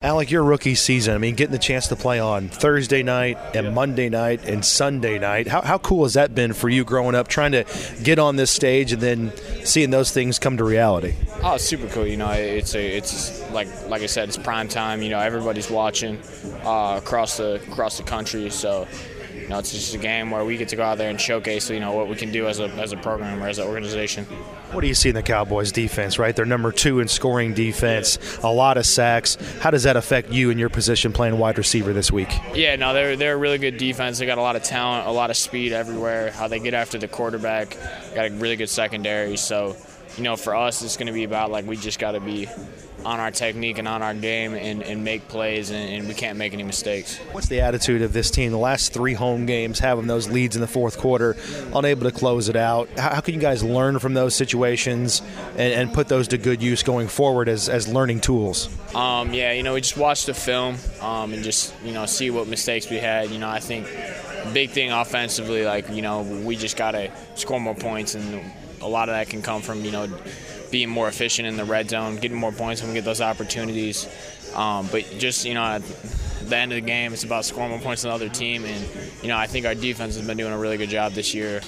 Alec, your rookie season, I mean, getting the chance to play on Thursday night and Monday night and Sunday night, how, how cool has that been for you growing up, trying to get on this stage and then seeing those things come to reality? Oh, super cool. You know, it's a, it's like like I said, it's prime time. You know, everybody's watching uh, across the across the country. So, you know, it's just a game where we get to go out there and showcase, you know, what we can do as a as a program or as an organization. What do you see in the Cowboys defense, right? They're number two in scoring defense, a lot of sacks. How does that affect you in your position playing wide receiver this week? Yeah, no, they're they're a really good defense. They got a lot of talent, a lot of speed everywhere. How they get after the quarterback, got a really good secondary. So, you know, for us, it's going to be about like we just got to be on our technique and on our game and, and make plays, and, and, we can't make any mistakes. What's the attitude of this team? The last three home games, having those leads in the fourth quarter, unable to close it out. How, how can you guys learn from those situations and, and, put those to good use going forward as, as learning tools? Um, yeah, you know, we just watch the film um, and just you know see what mistakes we had. You know, I think big thing offensively, like you know, we just got to score more points, and a lot of that can come from you know being more efficient in the red zone, getting more points when we get those opportunities. Um, but just you know, at the end of the game, it's about scoring more points than the other team, and you know, I think our defense has been doing a really good job this year,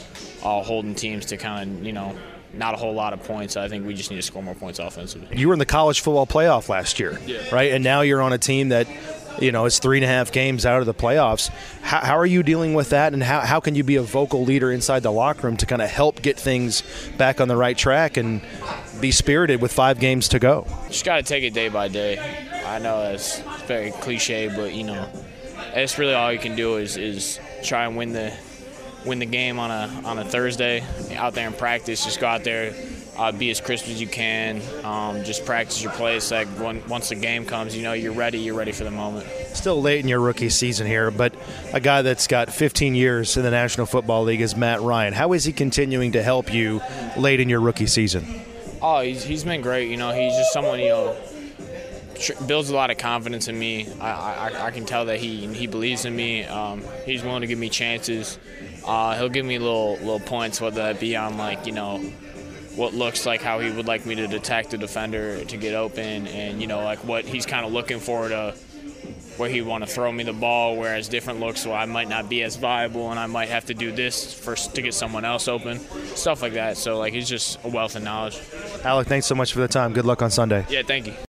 uh, holding teams to kind of you know not a whole lot of points. I think we just need to score more points offensively. You were in the college football playoff last year, yeah. right? And now you're on a team that you know, it's three and a half games out of the playoffs. How, how, are you dealing with that, and how, how can you be a vocal leader inside the locker room to kind of help get things back on the right track and be spirited with five games to go? Just got to take it day by day. I know that's very cliche, but you know, that's really all you can do is, is try and win the win the game on a on a Thursday out there in practice. Just go out there, uh, be as crisp as you can. Um, just practice your plays. Like when, once the game comes, you know you're ready. You're ready for the moment. Still late in your rookie season here, but a guy that's got 15 years in the National Football League is Matt Ryan. How is he continuing to help you late in your rookie season? Oh, he's, he's been great. You know, he's just someone you know builds a lot of confidence in me. I, I, I, can tell that he he believes in me. Um, he's willing to give me chances. Uh, he'll give me little little points, whether that be on like you know what looks like how he would like me to detect the defender to get open, and you know like what he's kind of looking for to where he want to throw me the ball. Whereas different looks, well, I might not be as viable, and I might have to do this first to get someone else open, stuff like that. So like he's just a wealth of knowledge. Alec, thanks so much for the time. Good luck on Sunday. Yeah, thank you.